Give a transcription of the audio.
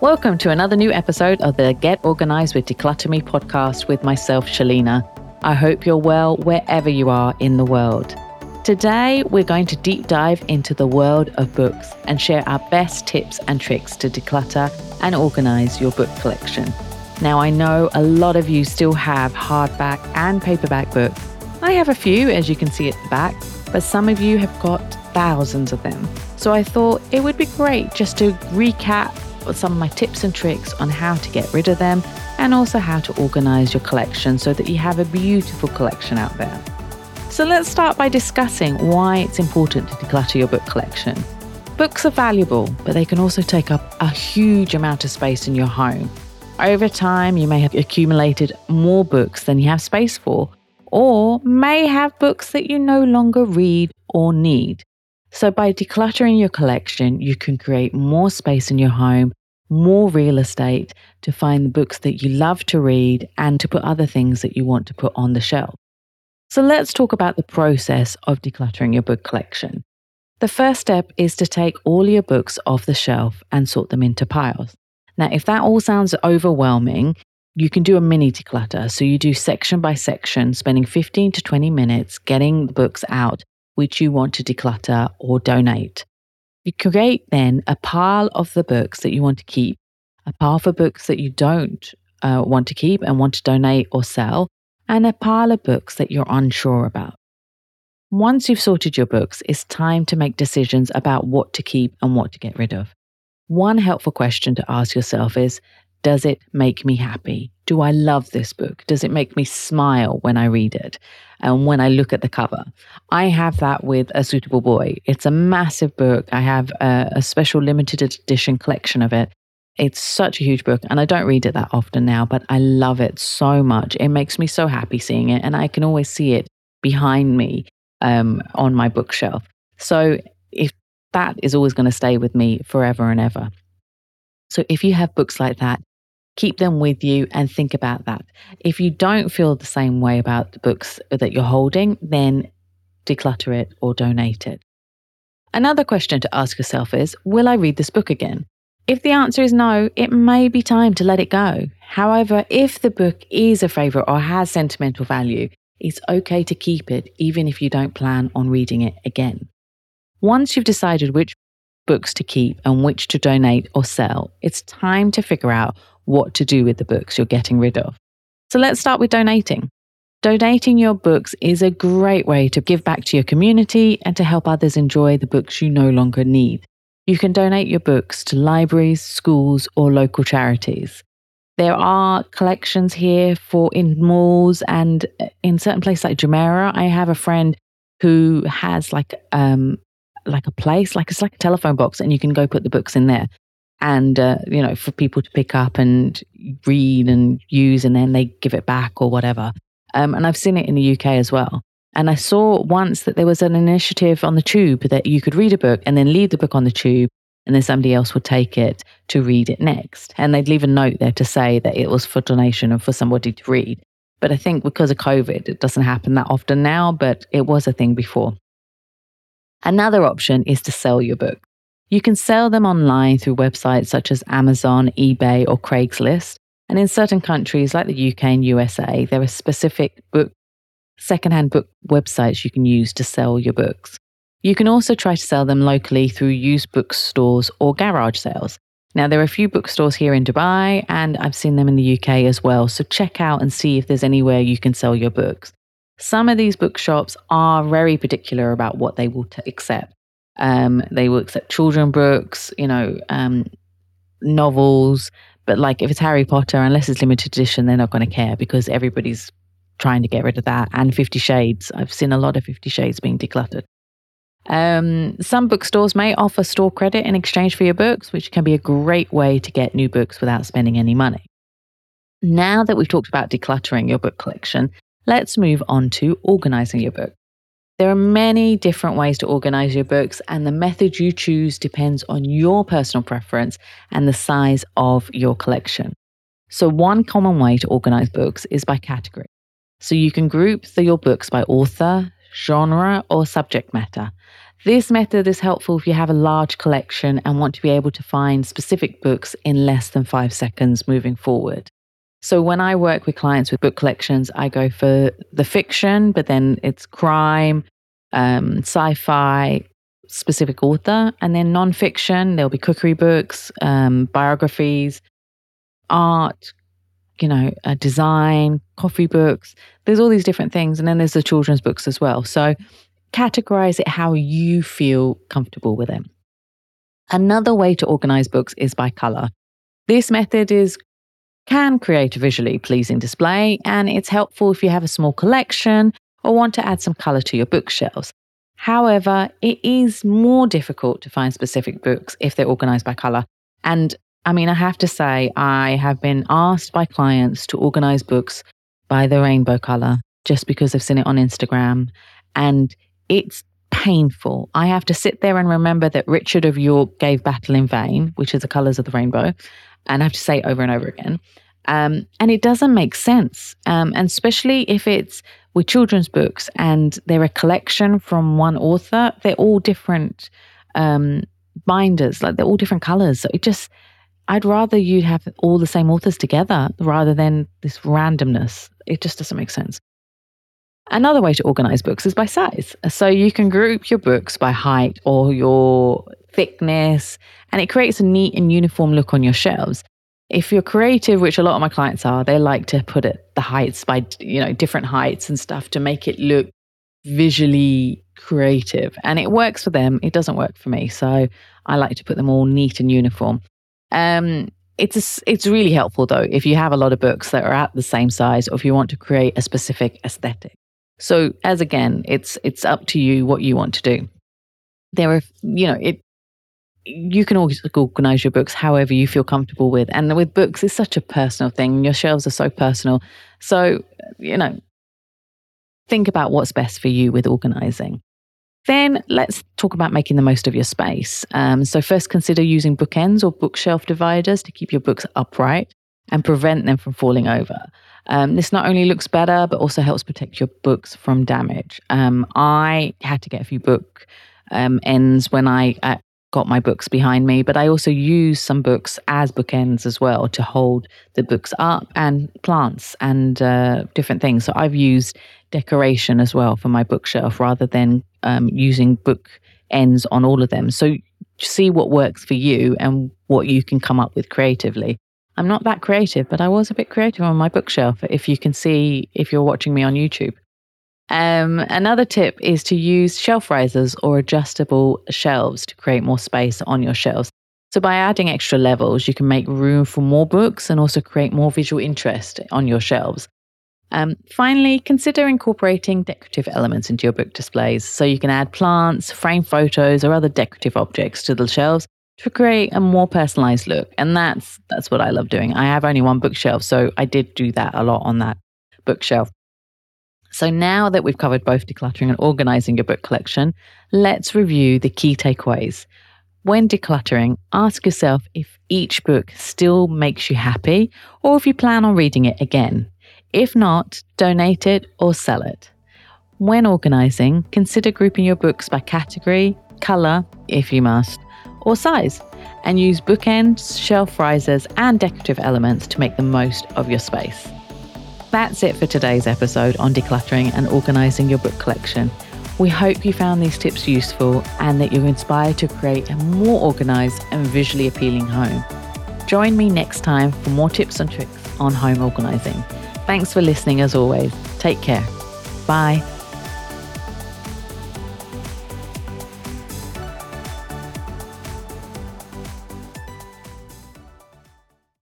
Welcome to another new episode of the Get Organized with Decluttr Me podcast with myself, Shelina. I hope you're well wherever you are in the world. Today, we're going to deep dive into the world of books and share our best tips and tricks to declutter and organize your book collection. Now, I know a lot of you still have hardback and paperback books. I have a few, as you can see at the back, but some of you have got thousands of them. So I thought it would be great just to recap some of my tips and tricks on how to get rid of them and also how to organize your collection so that you have a beautiful collection out there. So let's start by discussing why it's important to declutter your book collection. Books are valuable, but they can also take up a huge amount of space in your home. Over time, you may have accumulated more books than you have space for, or may have books that you no longer read or need. So, by decluttering your collection, you can create more space in your home, more real estate to find the books that you love to read and to put other things that you want to put on the shelf. So let's talk about the process of decluttering your book collection. The first step is to take all your books off the shelf and sort them into piles. Now, if that all sounds overwhelming, you can do a mini declutter. So you do section by section, spending 15 to 20 minutes getting the books out which you want to declutter or donate. You create then a pile of the books that you want to keep, a pile for books that you don't uh, want to keep and want to donate or sell, and a pile of books that you're unsure about. Once you've sorted your books, it's time to make decisions about what to keep and what to get rid of. One helpful question to ask yourself is Does it make me happy? Do I love this book? Does it make me smile when I read it and when I look at the cover? I have that with A Suitable Boy. It's a massive book. I have a, a special limited edition collection of it. It's such a huge book, and I don't read it that often now, but I love it so much. It makes me so happy seeing it, and I can always see it behind me um, on my bookshelf. So if that is always going to stay with me forever and ever. So if you have books like that, keep them with you and think about that. If you don't feel the same way about the books that you're holding, then declutter it or donate it. Another question to ask yourself is Will I read this book again? If the answer is no, it may be time to let it go. However, if the book is a favourite or has sentimental value, it's okay to keep it even if you don't plan on reading it again. Once you've decided which books to keep and which to donate or sell, it's time to figure out what to do with the books you're getting rid of. So let's start with donating. Donating your books is a great way to give back to your community and to help others enjoy the books you no longer need. You can donate your books to libraries, schools, or local charities. There are collections here for in malls and uh, in certain places like Jumeirah. I have a friend who has like um like a place, like it's like a telephone box, and you can go put the books in there, and uh, you know for people to pick up and read and use, and then they give it back or whatever. Um, and I've seen it in the UK as well. And I saw once that there was an initiative on the tube that you could read a book and then leave the book on the tube, and then somebody else would take it to read it next. And they'd leave a note there to say that it was for donation and for somebody to read. But I think because of COVID, it doesn't happen that often now, but it was a thing before. Another option is to sell your book. You can sell them online through websites such as Amazon, eBay, or Craigslist. And in certain countries like the UK and USA, there are specific book secondhand book websites you can use to sell your books. You can also try to sell them locally through used bookstores or garage sales. Now, there are a few bookstores here in Dubai, and I've seen them in the UK as well. So check out and see if there's anywhere you can sell your books. Some of these bookshops are very particular about what they will t- accept. Um, they will accept children books, you know, um, novels, but like if it's Harry Potter, unless it's limited edition, they're not going to care because everybody's trying to get rid of that. And Fifty Shades, I've seen a lot of Fifty Shades being decluttered. Um, some bookstores may offer store credit in exchange for your books, which can be a great way to get new books without spending any money. Now that we've talked about decluttering your book collection, let's move on to organizing your book. There are many different ways to organize your books, and the method you choose depends on your personal preference and the size of your collection. So, one common way to organize books is by category. So, you can group the, your books by author, genre, or subject matter. This method is helpful if you have a large collection and want to be able to find specific books in less than five seconds moving forward. So when I work with clients with book collections, I go for the fiction, but then it's crime, um, sci fi, specific author, and then non-fiction. There'll be cookery books, um, biographies, art, you know, uh, design, coffee books. There's all these different things. And then there's the children's books as well. So categorize it how you feel comfortable with it. Another way to organize books is by color. This method is can create a visually pleasing display and it's helpful if you have a small collection or want to add some color to your bookshelves. However, it is more difficult to find specific books if they're organized by color. And I mean, I have to say, I have been asked by clients to organize books by the rainbow color just because I've seen it on Instagram. And it's painful. I have to sit there and remember that Richard of York gave battle in vain, which is the colors of the rainbow. And I have to say over and over again. Um, and it doesn't make sense. Um, and especially if it's with children's books and they're a collection from one author, they're all different um, binders, like they're all different colors. So it just, I'd rather you have all the same authors together rather than this randomness. It just doesn't make sense. Another way to organize books is by size. So you can group your books by height or your thickness, and it creates a neat and uniform look on your shelves. If you're creative, which a lot of my clients are, they like to put it the heights by you know different heights and stuff to make it look visually creative. And it works for them. It doesn't work for me. So I like to put them all neat and uniform. Um, it's a, it's really helpful though if you have a lot of books that are at the same size, or if you want to create a specific aesthetic. So as again, it's it's up to you what you want to do. There are you know it. You can always organize your books however you feel comfortable with, and with books, it's such a personal thing. Your shelves are so personal, so you know. Think about what's best for you with organizing. Then let's talk about making the most of your space. Um, so, first, consider using bookends or bookshelf dividers to keep your books upright and prevent them from falling over. Um, this not only looks better, but also helps protect your books from damage. Um, I had to get a few book um, ends when I uh, got my books behind me, but I also use some books as bookends as well to hold the books up and plants and uh, different things. So I've used decoration as well for my bookshelf rather than um, using book ends on all of them. So see what works for you and what you can come up with creatively. I'm not that creative, but I was a bit creative on my bookshelf, if you can see if you're watching me on YouTube. Um, another tip is to use shelf risers or adjustable shelves to create more space on your shelves. So, by adding extra levels, you can make room for more books and also create more visual interest on your shelves. Um, finally, consider incorporating decorative elements into your book displays. So you can add plants, frame photos, or other decorative objects to the shelves to create a more personalized look. And that's that's what I love doing. I have only one bookshelf, so I did do that a lot on that bookshelf. So now that we've covered both decluttering and organizing your book collection, let's review the key takeaways. When decluttering, ask yourself if each book still makes you happy or if you plan on reading it again. If not, donate it or sell it. When organizing, consider grouping your books by category, color, if you must, or size, and use bookends, shelf risers, and decorative elements to make the most of your space. That's it for today's episode on decluttering and organizing your book collection. We hope you found these tips useful and that you're inspired to create a more organized and visually appealing home. Join me next time for more tips and tricks on home organizing. Thanks for listening as always. Take care. Bye.